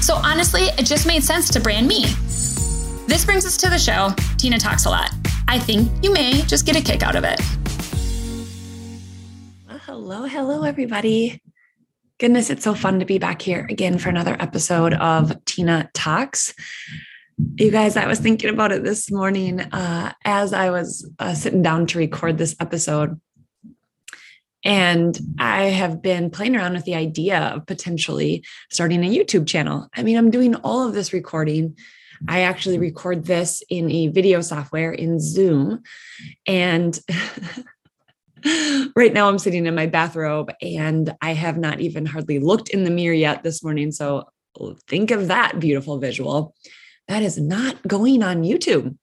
So honestly, it just made sense to brand me. This brings us to the show. Tina talks a lot. I think you may just get a kick out of it. Well, hello, hello, everybody. Goodness, it's so fun to be back here again for another episode of Tina Talks. You guys, I was thinking about it this morning uh, as I was uh, sitting down to record this episode. And I have been playing around with the idea of potentially starting a YouTube channel. I mean, I'm doing all of this recording. I actually record this in a video software in Zoom. And right now I'm sitting in my bathrobe and I have not even hardly looked in the mirror yet this morning. So think of that beautiful visual. That is not going on YouTube.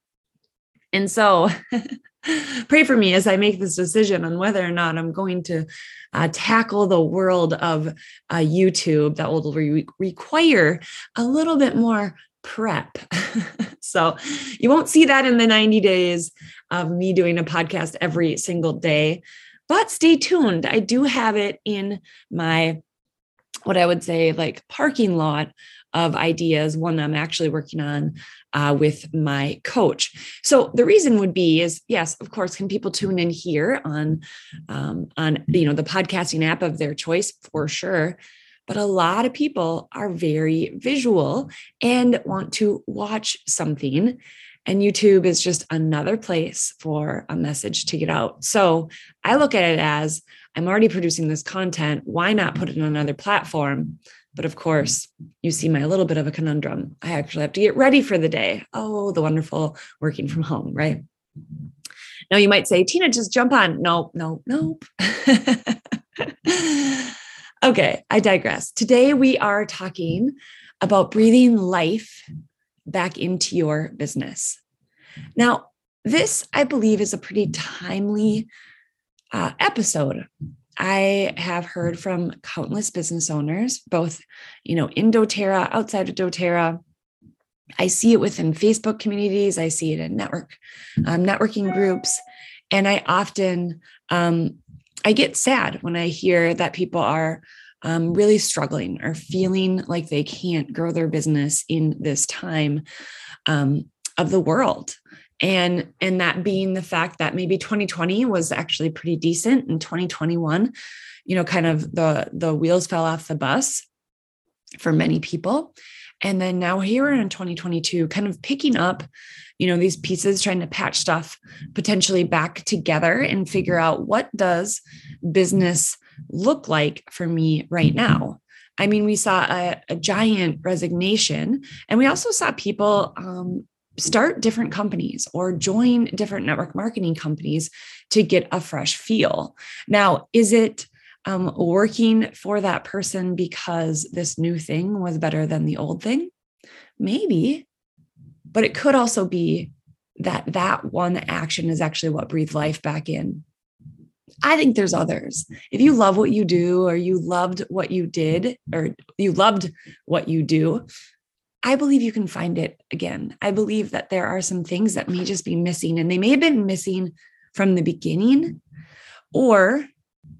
And so pray for me as I make this decision on whether or not I'm going to uh, tackle the world of uh, YouTube that will re- require a little bit more prep. so you won't see that in the 90 days of me doing a podcast every single day, but stay tuned. I do have it in my what I would say like parking lot of ideas, one I'm actually working on uh, with my coach. So the reason would be is yes, of course, can people tune in here on um, on you know the podcasting app of their choice for sure. But a lot of people are very visual and want to watch something. And YouTube is just another place for a message to get out. So I look at it as I'm already producing this content. Why not put it on another platform but of course, you see my little bit of a conundrum. I actually have to get ready for the day. Oh, the wonderful working from home, right? Now you might say, Tina, just jump on. Nope, nope, nope. okay, I digress. Today we are talking about breathing life back into your business. Now, this, I believe, is a pretty timely uh, episode I have heard from countless business owners, both, you know, in doTERRA, outside of doTERRA. I see it within Facebook communities. I see it in network um, networking groups, and I often um, I get sad when I hear that people are um, really struggling or feeling like they can't grow their business in this time um, of the world and and that being the fact that maybe 2020 was actually pretty decent and 2021 you know kind of the the wheels fell off the bus for many people. And then now here in 2022 kind of picking up you know these pieces trying to patch stuff potentially back together and figure out what does business look like for me right now. I mean, we saw a, a, giant resignation, and we also saw people um, start different companies or join different network marketing companies to get a fresh feel. Now, is it um, working for that person because this new thing was better than the old thing? Maybe, but it could also be that that one action is actually what breathed life back in. I think there's others. If you love what you do, or you loved what you did, or you loved what you do, I believe you can find it again. I believe that there are some things that may just be missing, and they may have been missing from the beginning, or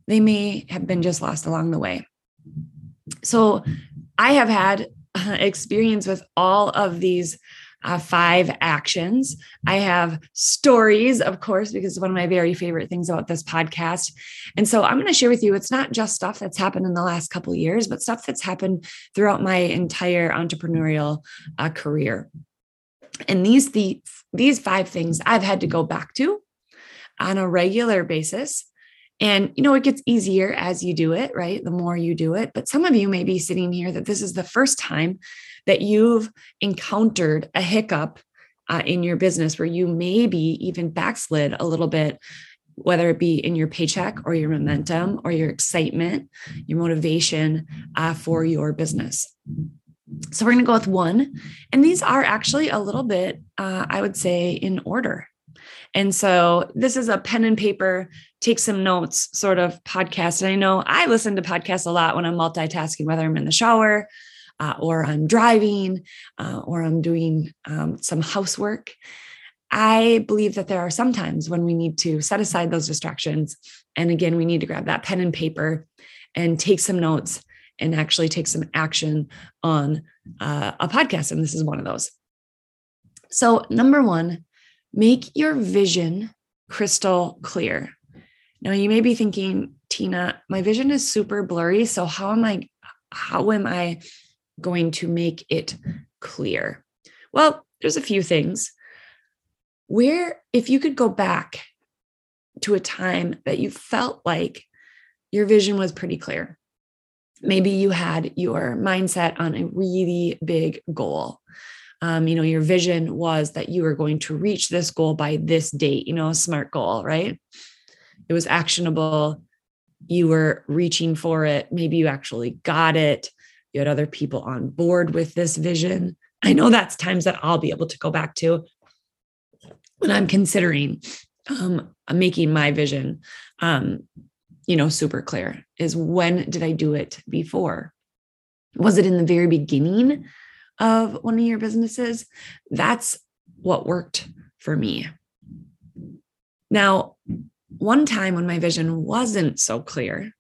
they may have been just lost along the way. So I have had uh, experience with all of these uh, five actions. I have stories, of course, because it's one of my very favorite things about this podcast. And so I'm going to share with you it's not just stuff that's happened in the last couple years, but stuff that's happened throughout my entire entrepreneurial uh, career. And these the these five things I've had to go back to on a regular basis and, you know, it gets easier as you do it, right? The more you do it. But some of you may be sitting here that this is the first time that you've encountered a hiccup uh, in your business where you maybe even backslid a little bit, whether it be in your paycheck or your momentum or your excitement, your motivation uh, for your business. So we're going to go with one. And these are actually a little bit, uh, I would say, in order. And so this is a pen and paper, take some notes sort of podcast. And I know I listen to podcasts a lot when I'm multitasking, whether I'm in the shower uh, or I'm driving uh, or I'm doing um, some housework. I believe that there are some times when we need to set aside those distractions. And again, we need to grab that pen and paper and take some notes and actually take some action on uh, a podcast. And this is one of those. So, number one, make your vision crystal clear. Now, you may be thinking, Tina, my vision is super blurry. So, how am I? How am I going to make it clear? Well, there's a few things where if you could go back to a time that you felt like your vision was pretty clear maybe you had your mindset on a really big goal um, you know your vision was that you were going to reach this goal by this date you know a smart goal right? It was actionable. You were reaching for it. Maybe you actually got it. You had other people on board with this vision. I know that's times that i'll be able to go back to when I'm considering um, making my vision, um, you know, super clear is when did I do it before? Was it in the very beginning of one of your businesses? That's what worked for me. Now, one time when my vision wasn't so clear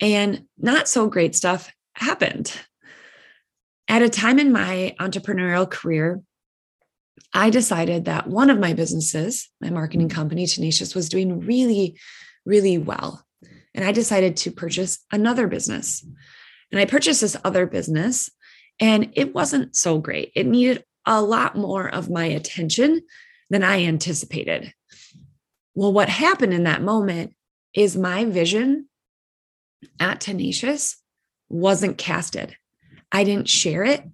and not so great stuff happened. At a time in my entrepreneurial career I decided that one of my businesses, my marketing company, Tenacious, was doing really, really well. And I decided to purchase another business. And I purchased this other business, and it wasn't so great. It needed a lot more of my attention than I anticipated. Well, what happened in that moment is my vision at Tenacious wasn't casted. I didn't share it,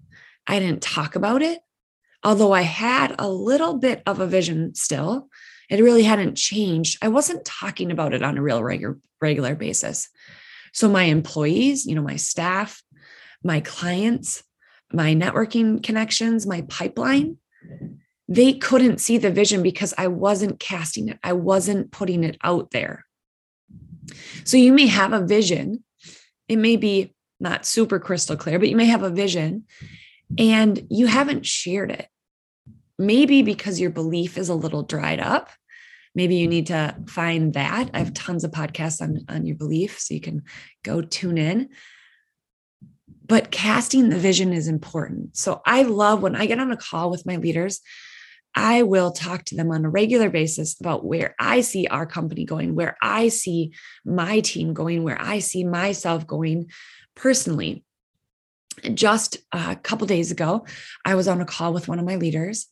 I didn't talk about it although I had a little bit of a vision still, it really hadn't changed. I wasn't talking about it on a real regular regular basis. So my employees, you know, my staff, my clients, my networking connections, my pipeline, they couldn't see the vision because I wasn't casting it. I wasn't putting it out there. So you may have a vision. It may be not super crystal clear, but you may have a vision and you haven't shared it. Maybe because your belief is a little dried up. Maybe you need to find that. I have tons of podcasts on, on your belief, so you can go tune in. But casting the vision is important. So I love when I get on a call with my leaders, I will talk to them on a regular basis about where I see our company going, where I see my team going, where I see myself going personally just a couple days ago, I was on a call with one of my leaders,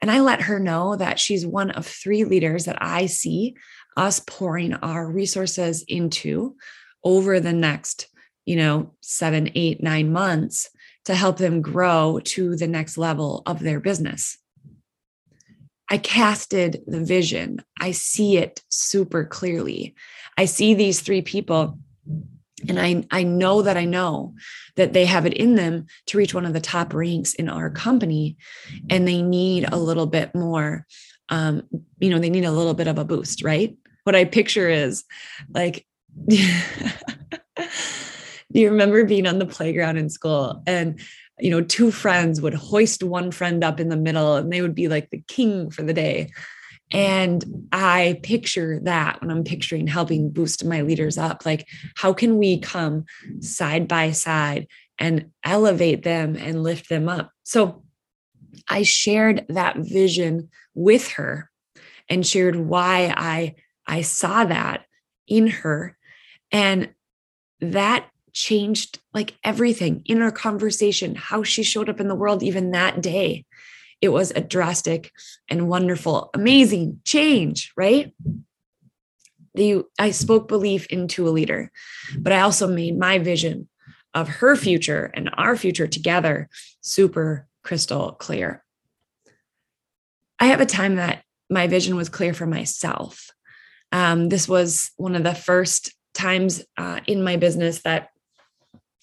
and I let her know that she's one of three leaders that I see us pouring our resources into over the next, you know, seven, eight, nine months to help them grow to the next level of their business. I casted the vision. I see it super clearly. I see these three people and I, I know that I know that they have it in them to reach one of the top ranks in our company. And they need a little bit more, um, you know, they need a little bit of a boost, right? What I picture is like, you remember being on the playground in school and you know two friends would hoist one friend up in the middle and they would be like the king for the day and I picture that when I'm picturing helping boost my leaders up. Like, how can we come side by side and elevate them and lift them up? So I shared that vision with her and shared why I, I saw that in her. And that changed like everything in our conversation, how she showed up in the world, even that day it was a drastic and wonderful, amazing change, right? The, I spoke belief into a leader, but I also made my vision of her future and our future together super crystal clear. I have a time that my vision was clear for myself. Um, this was one of the first times uh, in my business that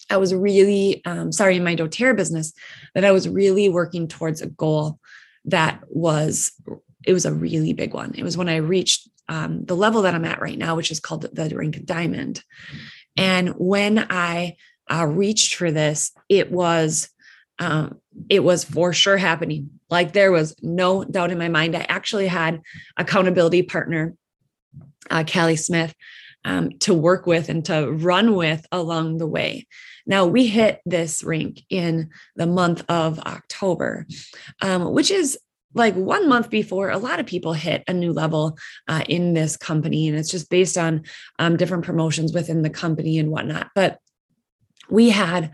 I was really, um, sorry, in my doTERRA business, that I was really working towards a goal that was, it was a really big one. It was when I reached um, the level that I'm at right now, which is called the rank of diamond. And when I uh, reached for this, it was, um, it was for sure happening. Like there was no doubt in my mind. I actually had accountability partner, uh, Callie Smith, um, to work with and to run with along the way. Now, we hit this rank in the month of October, um, which is like one month before a lot of people hit a new level uh, in this company. And it's just based on um, different promotions within the company and whatnot. But we had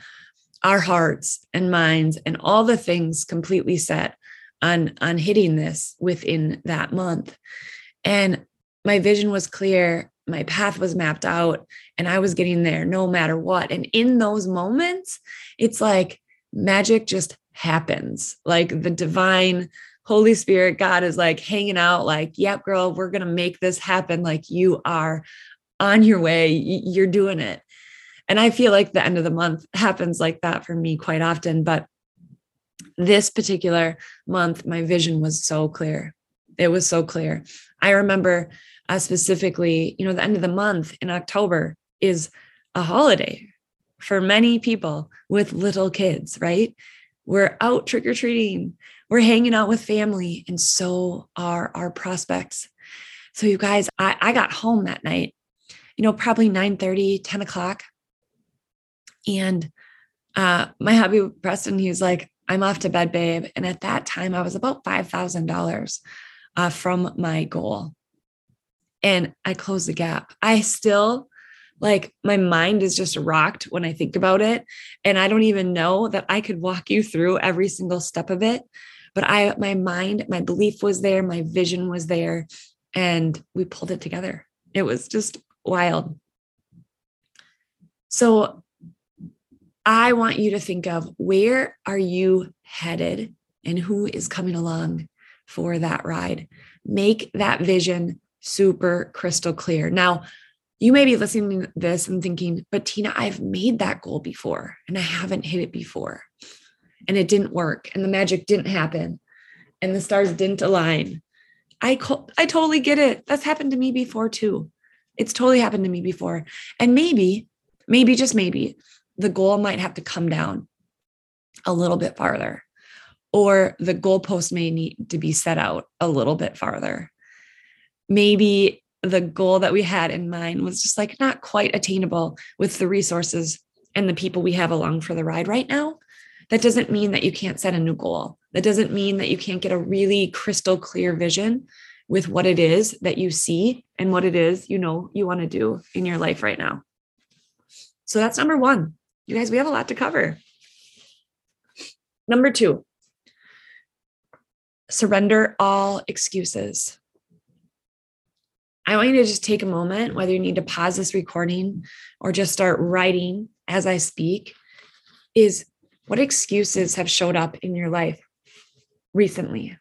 our hearts and minds and all the things completely set on on hitting this within that month and my vision was clear my path was mapped out and I was getting there no matter what. And in those moments, it's like magic just happens. Like the divine Holy Spirit, God is like hanging out, like, yep, girl, we're going to make this happen. Like you are on your way, you're doing it. And I feel like the end of the month happens like that for me quite often. But this particular month, my vision was so clear. It was so clear. I remember uh, specifically, you know, the end of the month in October is a holiday for many people with little kids, right? We're out trick or treating, we're hanging out with family, and so are our prospects. So, you guys, I, I got home that night, you know, probably 9 30, 10 o'clock. And uh, my hubby, Preston, he was like, I'm off to bed, babe. And at that time, I was about $5,000 uh, from my goal and I close the gap. I still like my mind is just rocked when I think about it. And I don't even know that I could walk you through every single step of it. But I, my mind, my belief was there, my vision was there, and we pulled it together. It was just wild. So I want you to think of where are you headed and who is coming along for that ride. Make that vision super crystal clear. Now, you may be listening to this and thinking, but Tina, I've made that goal before and I haven't hit it before. And it didn't work and the magic didn't happen and the stars didn't align. I I totally get it. That's happened to me before too. It's totally happened to me before. And maybe, maybe just maybe the goal might have to come down a little bit farther or the goalpost may need to be set out a little bit farther maybe the goal that we had in mind was just like not quite attainable with the resources and the people we have along for the ride right now. That doesn't mean that you can't set a new goal. That doesn't mean that you can't get a really crystal clear vision with what it is that you see and what it is you know you want to do in your life right now. So that's number one. You guys, we have a lot to cover. Number two, surrender all excuses. I want you to just take a moment, whether you need to pause this recording or just start writing as I speak, is what excuses have showed up in your life recently?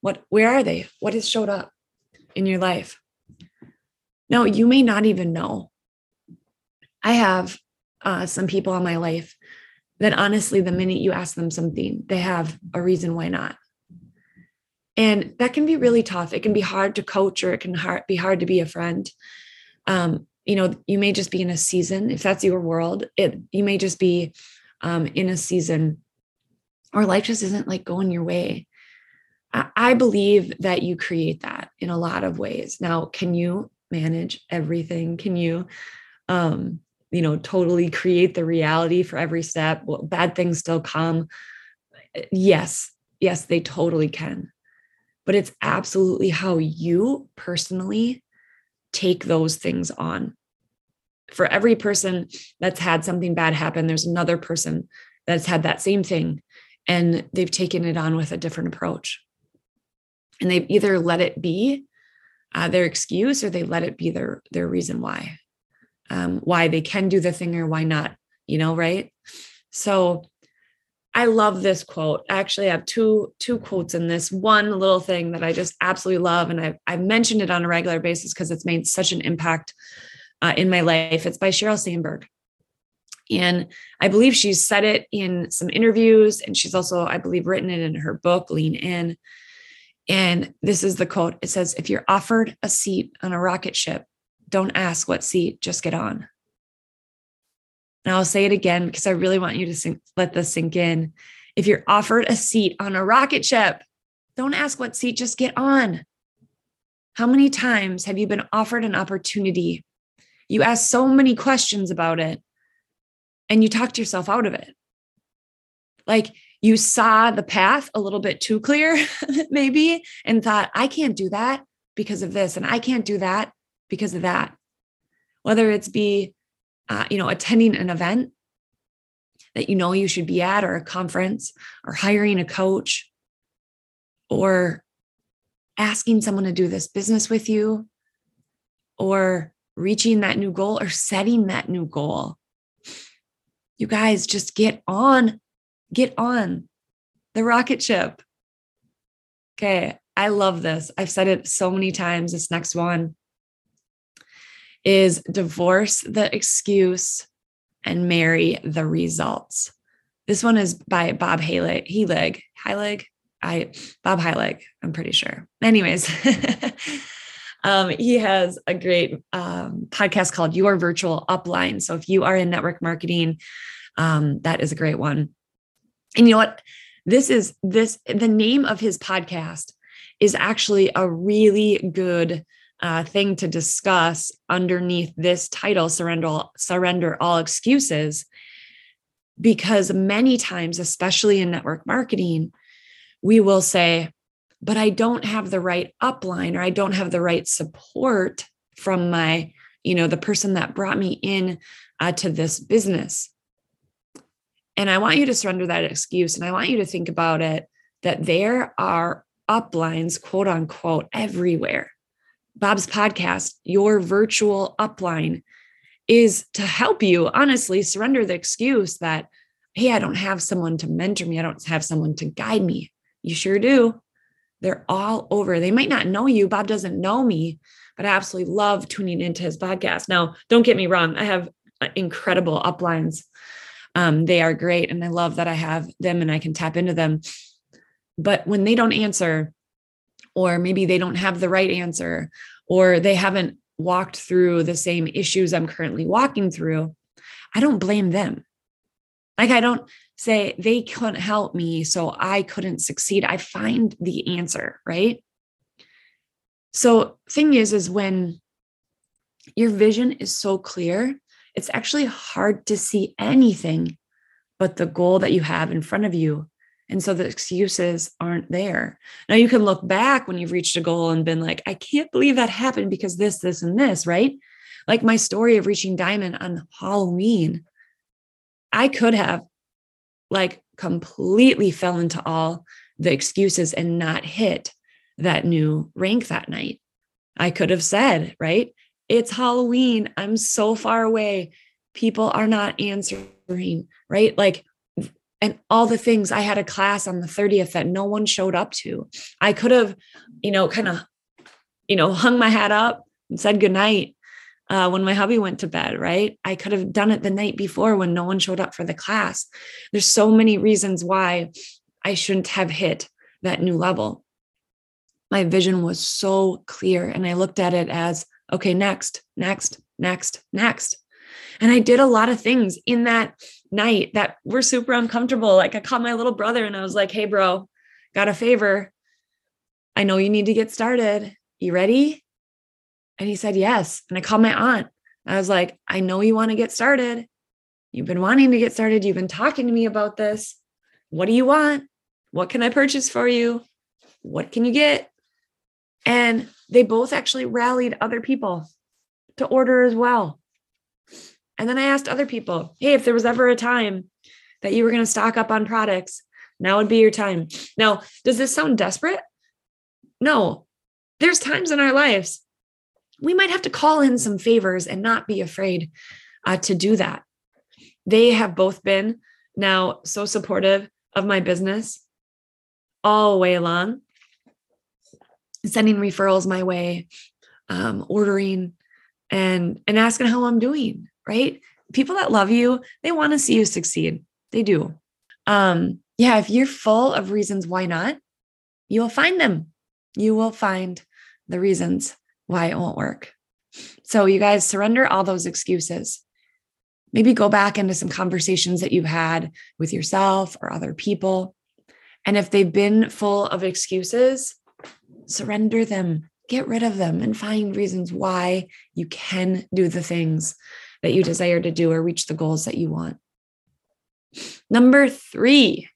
What, where are they? What has showed up in your life? No, you may not even know. I have uh, some people in my life that honestly, the minute you ask them something, they have a reason why not. And that can be really tough. It can be hard to coach or it can hard, be hard to be a friend. Um, you know, you may just be in a season, if that's your world, it you may just be um, in a season or life just isn't like going your way. I, I believe that you create that in a lot of ways. Now, can you manage everything? Can you um, you know, totally create the reality for every step? Well, bad things still come. Yes, yes, they totally can but it's absolutely how you personally take those things on. For every person that's had something bad happen, there's another person that's had that same thing and they've taken it on with a different approach. And they've either let it be uh, their excuse or they let it be their their reason why, um, why they can do the thing or why not, you know, right? So I love this quote. I actually have two two quotes in this. One little thing that I just absolutely love, and I've I've mentioned it on a regular basis because it's made such an impact uh, in my life. It's by Sheryl Sandberg, And I believe she's said it in some interviews, and she's also, I believe, written it in her book, Lean In. And this is the quote it says, If you're offered a seat on a rocket ship, don't ask what seat, just get on. And I'll say it again because I really want you to sink, let this sink in. If you're offered a seat on a rocket ship, don't ask what seat, just get on. How many times have you been offered an opportunity? You ask so many questions about it and you talked yourself out of it. Like you saw the path a little bit too clear, maybe, and thought, I can't do that because of this, and I can't do that because of that. Whether it's be, uh, you know, attending an event that you know you should be at, or a conference, or hiring a coach, or asking someone to do this business with you, or reaching that new goal, or setting that new goal you guys just get on, get on the rocket ship. Okay. I love this. I've said it so many times. This next one is divorce the excuse and marry the results. This one is by Bob Heilig. Heilig. Heilig. I Bob Heilig. I'm pretty sure. Anyways, Um, he has a great um, podcast called Your Virtual Upline. So if you are in network marketing, um, that is a great one. And you know what? This is this the name of his podcast is actually a really good uh, thing to discuss underneath this title surrender surrender all excuses because many times especially in network marketing we will say but I don't have the right upline or I don't have the right support from my, you know, the person that brought me in uh, to this business. And I want you to surrender that excuse and I want you to think about it that there are uplines, quote unquote, everywhere. Bob's podcast, your virtual upline, is to help you honestly surrender the excuse that, hey, I don't have someone to mentor me. I don't have someone to guide me. You sure do. They're all over. They might not know you. Bob doesn't know me, but I absolutely love tuning into his podcast. Now, don't get me wrong, I have uh, incredible uplines. Um, they are great. And I love that I have them and I can tap into them. But when they don't answer, or maybe they don't have the right answer, or they haven't walked through the same issues I'm currently walking through, I don't blame them. Like, I don't say they couldn't help me, so I couldn't succeed. I find the answer, right? So, thing is, is when your vision is so clear, it's actually hard to see anything but the goal that you have in front of you. And so the excuses aren't there. Now you can look back when you've reached a goal and been like, I can't believe that happened because this, this, and this, right? Like my story of reaching diamond on Halloween. I could have like completely fell into all the excuses and not hit that new rank that night. I could have said, right? It's Halloween. I'm so far away. People are not answering, right? Like, and all the things I had a class on the 30th that no one showed up to. I could have, you know, kind of, you know, hung my hat up and said goodnight uh, when my hubby went to bed, right? I could have done it the night before when no one showed up for the class. There's so many reasons why I shouldn't have hit that new level. My vision was so clear, and I looked at it as okay, next, next, next, next. And I did a lot of things in that night that were super uncomfortable. Like I called my little brother and I was like, hey, bro, got a favor. I know you need to get started. You ready? And he said, Yes. And I called my aunt. I was like, I know you want to get started. You've been wanting to get started. You've been talking to me about this. What do you want? What can I purchase for you? What can you get? And they both actually rallied other people to order as well. And then I asked other people, hey, if there was ever a time that you were going to stock up on products, now would be your time. Now, does this sound desperate? No. There's times in our lives we might have to call in some favors and not be afraid uh, to do that. They have both been now so supportive of my business all the way along, sending referrals my way, um, ordering, and and asking how I'm doing. Right? people that love you, they want to see you succeed. They do. Um, yeah, if you're full of reasons why not, you will find them. You will find the reasons why it won't work. So, you guys surrender all those excuses. Maybe go back into some conversations that you've had with yourself or other people. And if they've been full of excuses, surrender them, get rid of them, and find reasons why you can do the things that you desire to do or reach the goals that you want. Number three,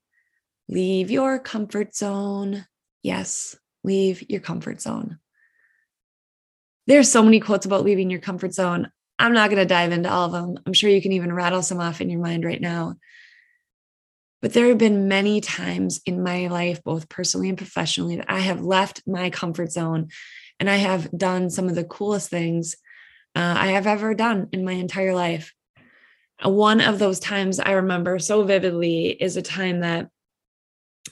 leave your comfort zone. Yes, leave your comfort zone. There's so many quotes about leaving your comfort zone. I'm not going to dive into all of them. I'm sure you can even rattle some off in your mind right now. But there have been many times in my life, both personally and professionally, that I have left my comfort zone and I have done some of the coolest things uh, I have ever done in my entire life. One of those times I remember so vividly is a time that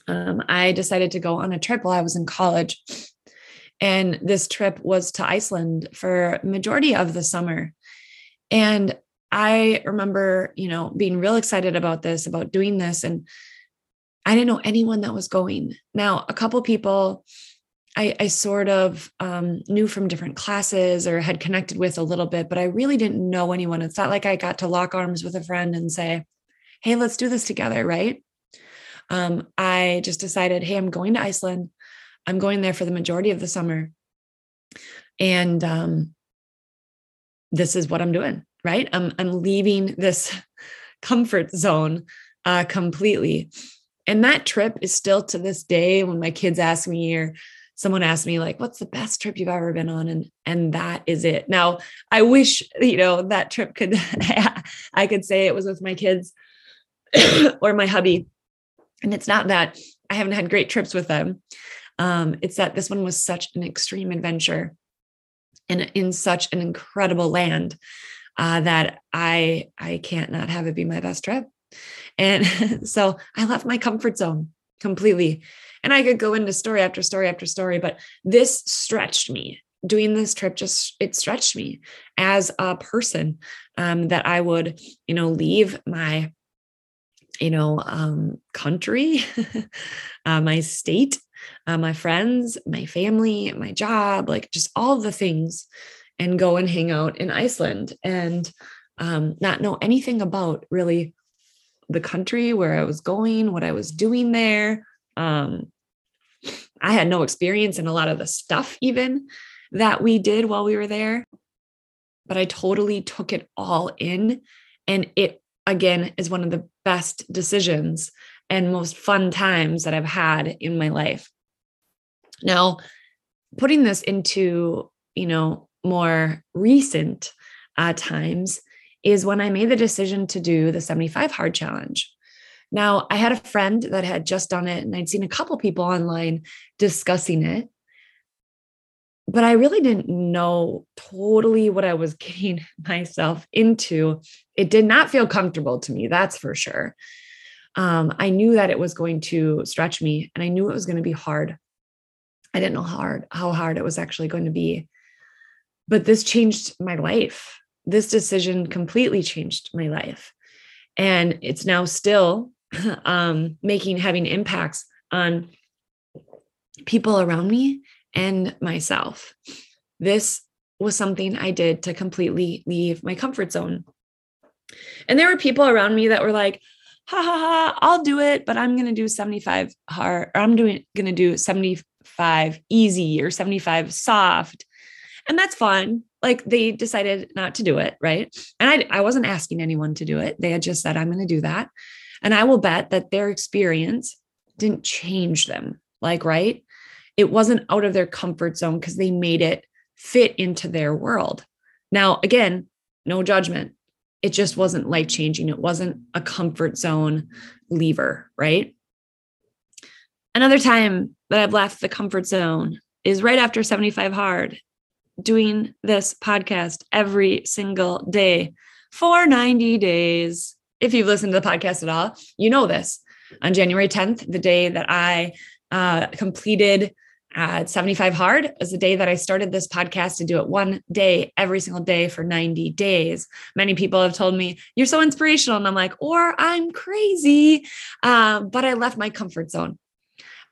um, I decided to go on a trip while I was in college. And this trip was to Iceland for majority of the summer. And I remember, you know, being real excited about this, about doing this. And I didn't know anyone that was going. Now, a couple people I, I sort of um, knew from different classes or had connected with a little bit, but I really didn't know anyone. It's not like I got to lock arms with a friend and say, hey, let's do this together, right? Um, I just decided, hey, I'm going to Iceland. I'm going there for the majority of the summer. And um, this is what I'm doing, right? I'm, I'm leaving this comfort zone uh, completely. And that trip is still to this day when my kids ask me, or someone asked me like what's the best trip you've ever been on? And and that is it. Now i wish you know that trip could i could say it was with my kids or my hubby. And it's not that i haven't had great trips with them. Um, it's that this one was such an extreme adventure and in such an incredible land uh, that i i can't not have it be my best trip. And so i left my comfort zone completely and I could go into story after story after story, but this stretched me. Doing this trip just it stretched me as a person um, that I would, you know, leave my, you know, um, country, uh, my state, uh, my friends, my family, my job, like just all the things, and go and hang out in Iceland and um, not know anything about really the country where I was going, what I was doing there, um, I had no experience in a lot of the stuff, even that we did while we were there, but I totally took it all in. And it, again, is one of the best decisions and most fun times that I've had in my life. Now, putting this into, you know, more recent uh, times is when I made the decision to do the 75 hard challenge. Now, I had a friend that had just done it, and I'd seen a couple people online discussing it. But I really didn't know totally what I was getting myself into. It did not feel comfortable to me, that's for sure. Um, I knew that it was going to stretch me, and I knew it was going to be hard. I didn't know how hard, how hard it was actually going to be. But this changed my life. This decision completely changed my life. And it's now still um, making having impacts on people around me and myself. This was something I did to completely leave my comfort zone. And there were people around me that were like, ha ha ha, I'll do it, but I'm going to do 75 hard, or I'm doing going to do 75 easy or 75 soft. And that's fine. Like they decided not to do it. Right. And I, I wasn't asking anyone to do it. They had just said, I'm going to do that. And I will bet that their experience didn't change them. Like, right? It wasn't out of their comfort zone because they made it fit into their world. Now, again, no judgment. It just wasn't life changing. It wasn't a comfort zone lever, right? Another time that I've left the comfort zone is right after 75 hard, doing this podcast every single day for 90 days if you've listened to the podcast at all, you know this. On January 10th, the day that I uh, completed at 75 hard was the day that I started this podcast to do it one day every single day for 90 days. Many people have told me, You're so inspirational. And I'm like, Or I'm crazy. Um, but I left my comfort zone.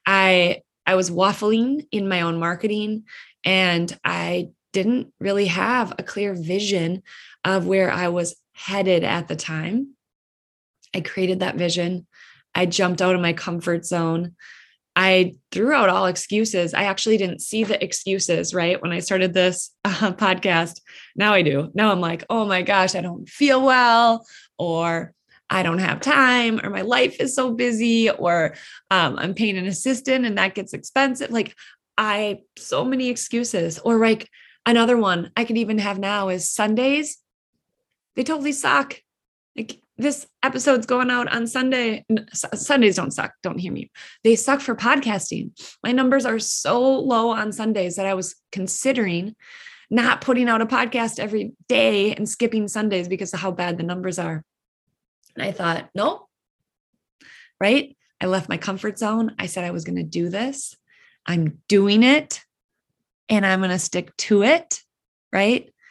I I was waffling in my own marketing and I didn't really have a clear vision of where I was headed at the time. I created that vision. I jumped out of my comfort zone. I threw out all excuses. I actually didn't see the excuses, right? When I started this uh, podcast, now I do. Now I'm like, oh my gosh, I don't feel well, or I don't have time, or my life is so busy, or um, I'm paying an assistant and that gets expensive. Like, I, so many excuses. Or like another one I could even have now is Sundays. They totally suck. Like, this episode's going out on Sunday. Sundays don't suck. Don't hear me. They suck for podcasting. My numbers are so low on Sundays that I was considering not putting out a podcast every day and skipping Sundays because of how bad the numbers are. And I thought, no, right? I left my comfort zone. I said I was going to do this. I'm doing it and I'm going to stick to it. Right.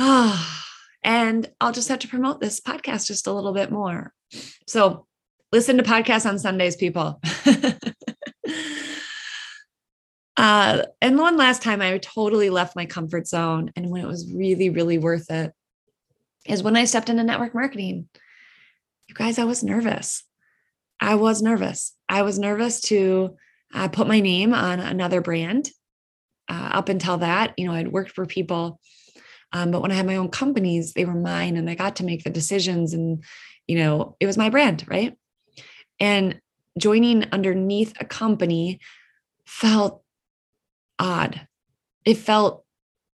Ah. And I'll just have to promote this podcast just a little bit more. So listen to podcasts on Sundays, people. uh, and one last time I totally left my comfort zone. And when it was really, really worth it is when I stepped into network marketing. You guys, I was nervous. I was nervous. I was nervous to uh, put my name on another brand. Uh, up until that, you know, I'd worked for people um, but when I had my own companies, they were mine and I got to make the decisions and, you know, it was my brand, right? And joining underneath a company felt odd. It felt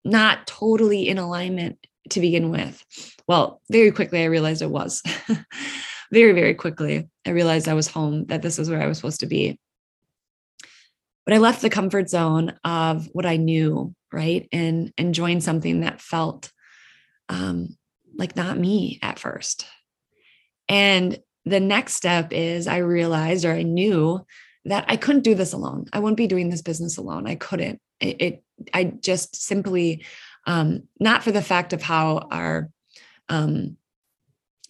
not totally in alignment to begin with. Well, very quickly, I realized it was. very, very quickly, I realized I was home, that this was where I was supposed to be. But I left the comfort zone of what I knew right? And and join something that felt um like not me at first. And the next step is i realized or i knew that i couldn't do this alone. I wouldn't be doing this business alone. I couldn't. It, it i just simply um not for the fact of how our um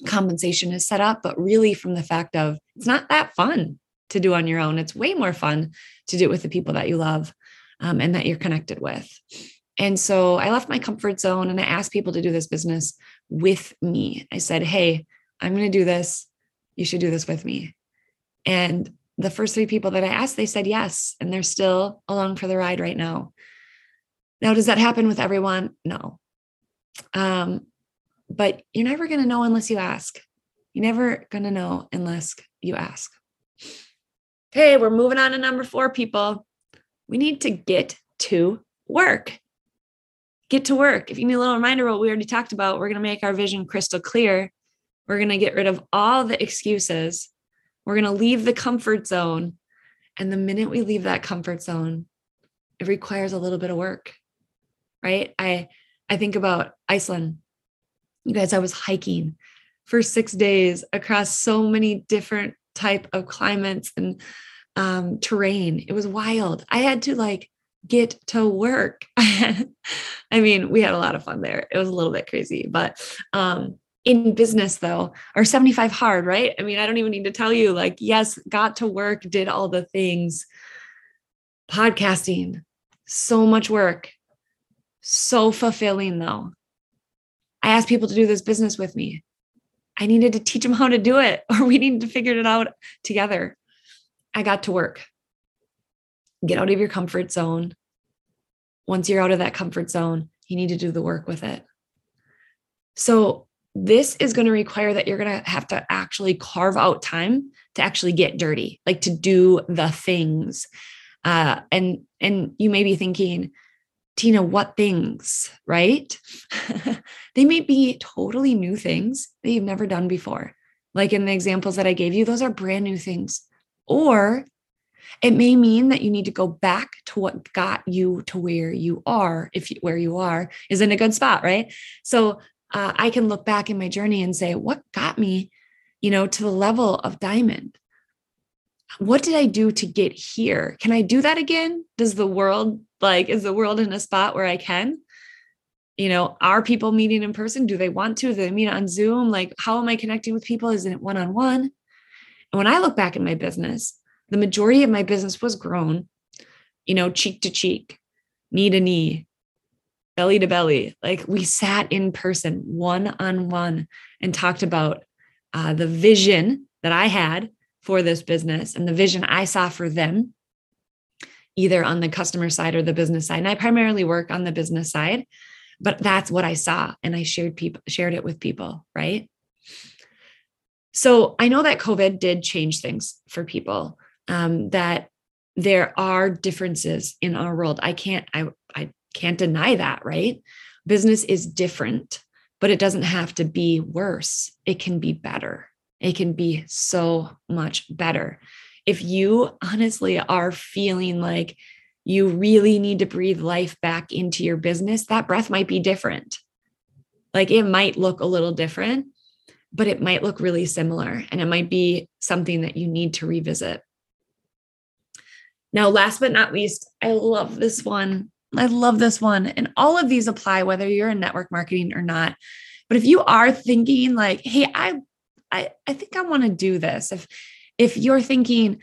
compensation is set up but really from the fact of it's not that fun to do on your own it's way more fun to do it with the people that you love um, and that you're connected with. And so I left my comfort zone and I asked people to do this business with me. I said, Hey, I'm going to do this. You should do this with me. And the first three people that I asked, they said yes. And they're still along for the ride right now. Now, does that happen with everyone? No. Um, but you're never going to know unless you ask. You're never going to know unless you ask. Okay, we're moving on to number four, people we need to get to work. Get to work. If you need a little reminder what we already talked about, we're going to make our vision crystal clear. We're going to get rid of all the excuses. We're going to leave the comfort zone. And the minute we leave that comfort zone, it requires a little bit of work. Right? I I think about Iceland. You guys, I was hiking for 6 days across so many different type of climates and um, terrain. It was wild. I had to like get to work. I mean, we had a lot of fun there. It was a little bit crazy, but um, in business though, or 75 hard, right? I mean, I don't even need to tell you, like, yes, got to work, did all the things. Podcasting, so much work, so fulfilling though. I asked people to do this business with me. I needed to teach them how to do it, or we needed to figure it out together. I got to work. Get out of your comfort zone. Once you're out of that comfort zone, you need to do the work with it. So, this is going to require that you're going to have to actually carve out time to actually get dirty, like to do the things. Uh, and and you may be thinking, Tina, what things, right? they may be totally new things that you've never done before. Like in the examples that I gave you, those are brand new things. Or it may mean that you need to go back to what got you to where you are, if you, where you are is in a good spot, right? So uh, I can look back in my journey and say, what got me, you know, to the level of diamond? what did I do to get here? Can I do that again? Does the world like, is the world in a spot where I can? You know, are people meeting in person? Do they want to? Do they meet on Zoom? Like, how am I connecting with people? Is it one on one? And when I look back at my business, the majority of my business was grown, you know, cheek to cheek, knee to knee, belly to belly. Like we sat in person, one on one, and talked about uh, the vision that I had for this business and the vision I saw for them, either on the customer side or the business side. And I primarily work on the business side, but that's what I saw, and I shared people shared it with people, right? So I know that COVID did change things for people. Um, that there are differences in our world. I can't I I can't deny that, right? Business is different, but it doesn't have to be worse. It can be better. It can be so much better. If you honestly are feeling like you really need to breathe life back into your business, that breath might be different. Like it might look a little different, but it might look really similar and it might be something that you need to revisit. Now, last but not least, I love this one. I love this one. And all of these apply whether you're in network marketing or not. But if you are thinking like, hey, I I, I think I want to do this. If if you're thinking,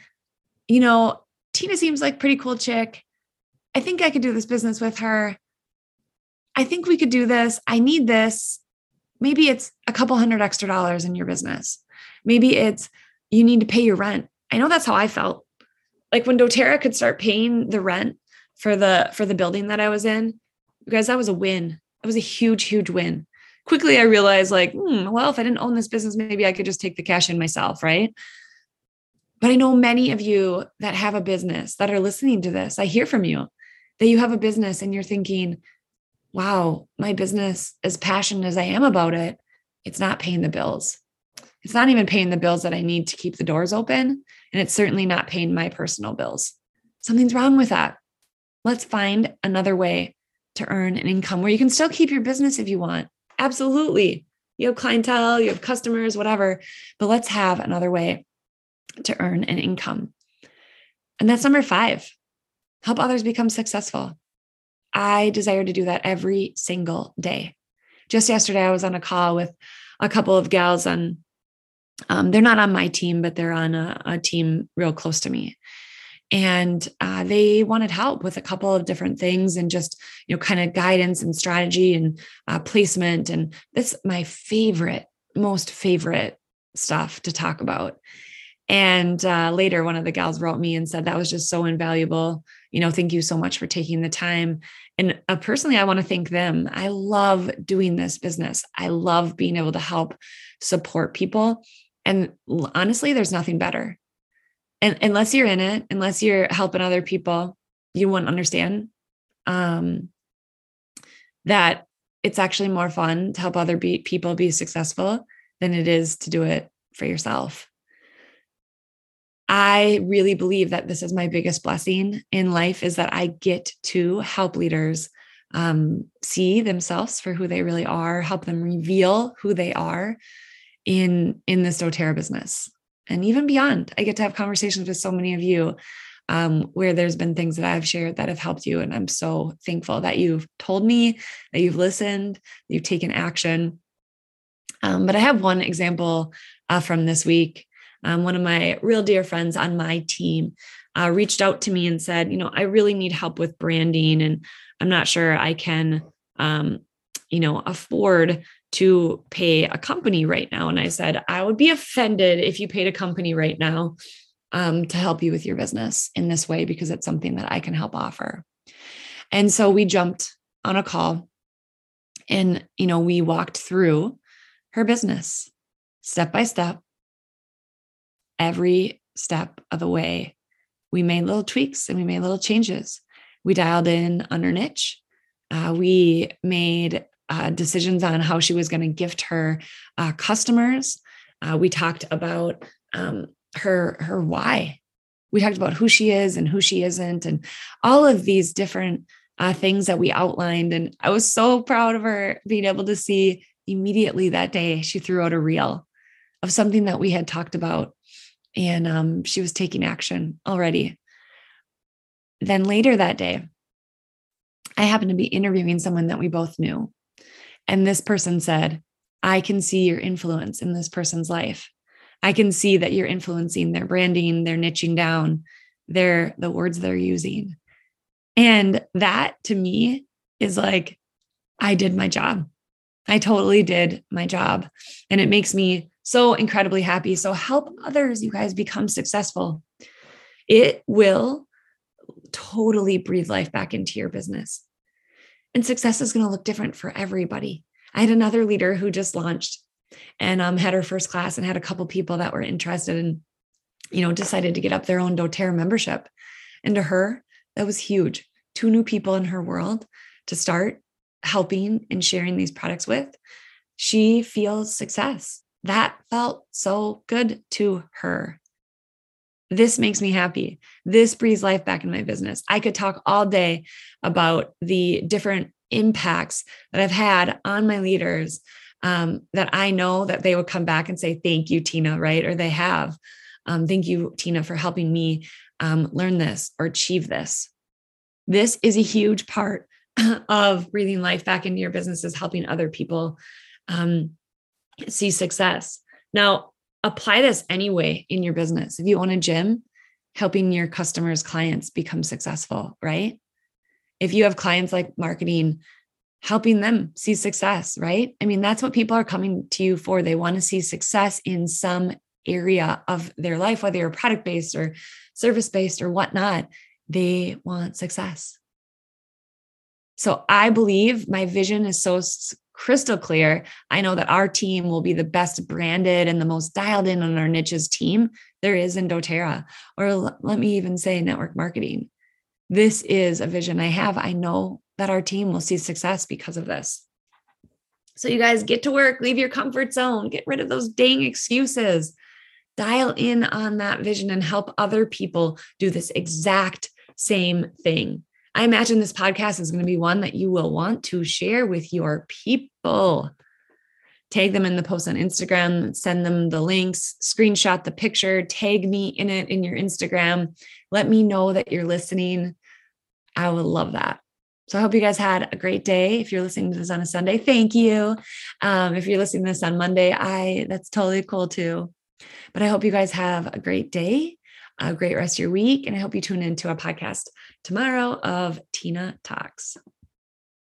you know, Tina seems like pretty cool chick. I think I could do this business with her. I think we could do this. I need this. Maybe it's a couple hundred extra dollars in your business. Maybe it's you need to pay your rent. I know that's how I felt. Like when doTERRA could start paying the rent for the for the building that I was in, you guys, that was a win. It was a huge, huge win quickly I realized, like, hmm, well, if I didn't own this business, maybe I could just take the cash in myself, right? But I know many of you that have a business that are listening to this. I hear from you that you have a business and you're thinking, wow, my business, as passionate as I am about it, it's not paying the bills. It's not even paying the bills that I need to keep the doors open. And it's certainly not paying my personal bills. Something's wrong with that. Let's find another way to earn an income where you can still keep your business if you want, Absolutely. You have clientele, you have customers, whatever, but let's have another way to earn an income. And that's number five help others become successful. I desire to do that every single day. Just yesterday, I was on a call with a couple of gals on, um, they're not on my team, but they're on a, a team real close to me and uh, they wanted help with a couple of different things and just you know kind of guidance and strategy and uh, placement and that's my favorite most favorite stuff to talk about and uh, later one of the gals wrote me and said that was just so invaluable. You know thank you so much for taking the time. And uh, personally i want to thank them. I love doing this business. I love being able to help support people. And honestly there's nothing better. And unless you're in it, unless you're helping other people, you won't understand um, that it's actually more fun to help other be- people be successful than it is to do it for yourself. I really believe that this is my biggest blessing in life is that I get to help leaders um, see themselves for who they really are, help them reveal who they are in in this doTERRA business and even beyond. I get to have conversations with so many of you um, where there's been things that I've shared that have helped you. And I'm so thankful that you've told me, that you've listened, that you've taken action. Um, but I have one example uh, from this week. Um, one of my real dear friends on my team uh, reached out to me and said, You know, I really need help with branding, and I'm not sure I can, um, you know, afford to pay a company right now. And I said, I would be offended if you paid a company right now um, to help you with your business in this way because it's something that I can help offer. And so we jumped on a call and, you know, we walked through her business step by step, every step of the way. We made little tweaks and we made little changes. We dialed in on her niche. Uh, we made uh, decisions on how she was going to gift her uh, customers. Uh, we talked about um, her her why. We talked about who she is and who she isn't, and all of these different uh, things that we outlined. And I was so proud of her being able to see immediately that day she threw out a reel of something that we had talked about and um, she was taking action already. Then later that day, I happened to be interviewing someone that we both knew. And this person said, I can see your influence in this person's life. I can see that you're influencing their branding, their niching down, their the words they're using. And that to me is like I did my job. I totally did my job. And it makes me so incredibly happy. So help others, you guys, become successful. It will totally breathe life back into your business. And success is going to look different for everybody. I had another leader who just launched and um, had her first class and had a couple people that were interested and, you know, decided to get up their own doTERRA membership. And to her, that was huge. Two new people in her world to start helping and sharing these products with. She feels success. That felt so good to her. This makes me happy. This breathes life back in my business. I could talk all day about the different impacts that I've had on my leaders um, that I know that they would come back and say, Thank you, Tina, right? Or they have. Um, Thank you, Tina, for helping me um, learn this or achieve this. This is a huge part of breathing life back into your business, is helping other people um, see success. Now, apply this anyway in your business. If you own a gym, helping your customers, clients become successful, right? If you have clients like marketing, helping them see success, right? I mean, that's what people are coming to you for. They want to see success in some area of their life, whether you're product based or service based or whatnot. They want success. So I believe my vision is so crystal clear. I know that our team will be the best branded and the most dialed in on our niches team there is in doTERRA, or let me even say network marketing. This is a vision I have. I know that our team will see success because of this. So, you guys get to work, leave your comfort zone, get rid of those dang excuses, dial in on that vision and help other people do this exact same thing. I imagine this podcast is going to be one that you will want to share with your people. Tag them in the post on Instagram, send them the links, screenshot the picture, tag me in it in your Instagram. Let me know that you're listening. I would love that. So I hope you guys had a great day. If you're listening to this on a Sunday, thank you. Um, if you're listening to this on Monday, I that's totally cool too. But I hope you guys have a great day, a great rest of your week, and I hope you tune into a podcast tomorrow of Tina Talks.